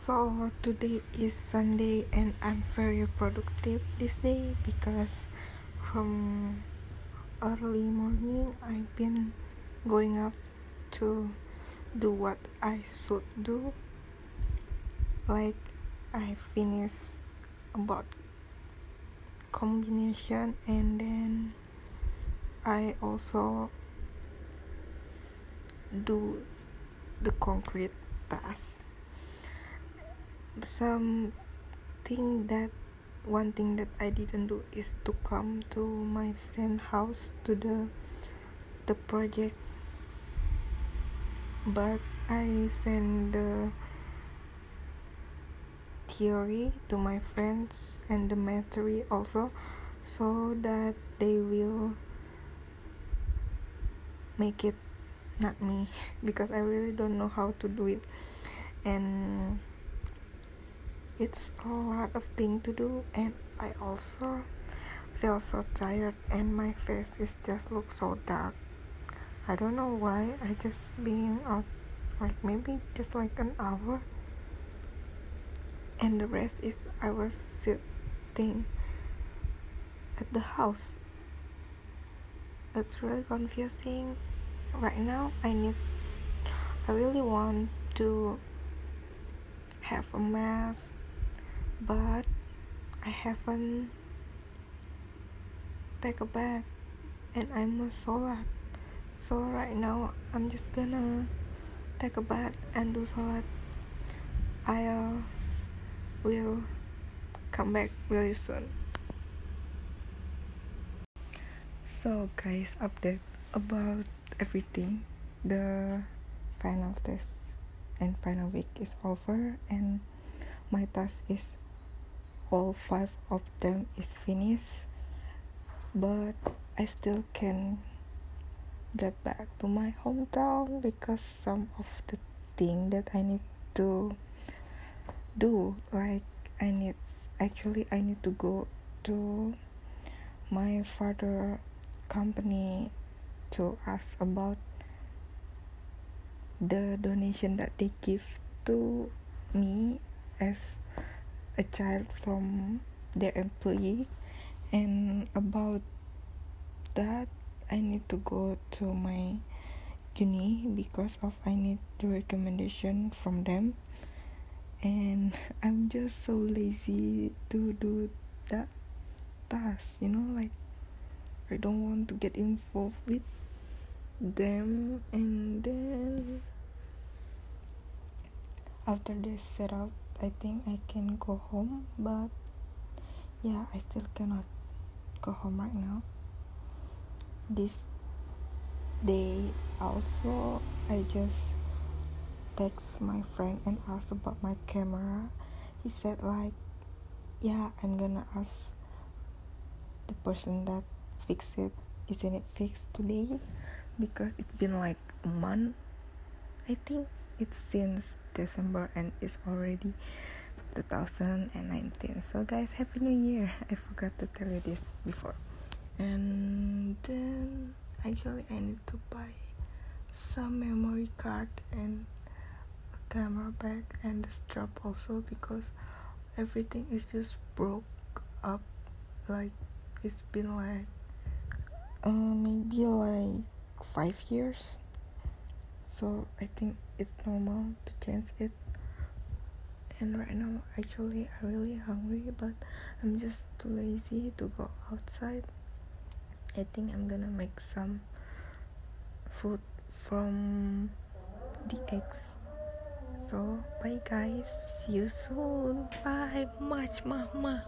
So today is Sunday and I'm very productive this day because from early morning I've been going up to do what I should do. Like I finish about combination and then I also do the concrete task something that one thing that I didn't do is to come to my friend house to the the project. But I send the theory to my friends and the material also so that they will make it not me because I really don't know how to do it. And it's a lot of thing to do and I also feel so tired and my face is just look so dark. I don't know why I just being out like maybe just like an hour. And the rest is I was sitting at the house. It's really confusing. Right now I need I really want to have a mask but I haven't take a bath and I'm a solat so right now I'm just gonna take a bath and do solat I uh, will come back really soon. So guys update about everything. The final test and final week is over and my task is all five of them is finished but I still can get back to my hometown because some of the thing that I need to do like I need actually I need to go to my father company to ask about the donation that they give to me as a child from their employee. And about that I need to go to my uni because of I need the recommendation from them. And I'm just so lazy to do that task you know like I don't want to get involved with them. And then after this set out I think I can go home, but yeah, I still cannot go home right now. This day also, I just text my friend and asked about my camera. He said like, yeah, I'm gonna ask the person that fixed it. Isn't it fixed today? Because it's been like a month. I think it's since December and it's already 2019 so guys happy new year. I forgot to tell you this before. And then actually I need to buy some memory card and a camera bag and the strap also because everything is just broke up. Like it's been like uh, maybe like five years so I think it's normal to change it. And right now actually I'm really hungry but I'm just too lazy to go outside. I think I'm gonna make some food from the eggs. So bye guys. See you soon. Bye. Much mama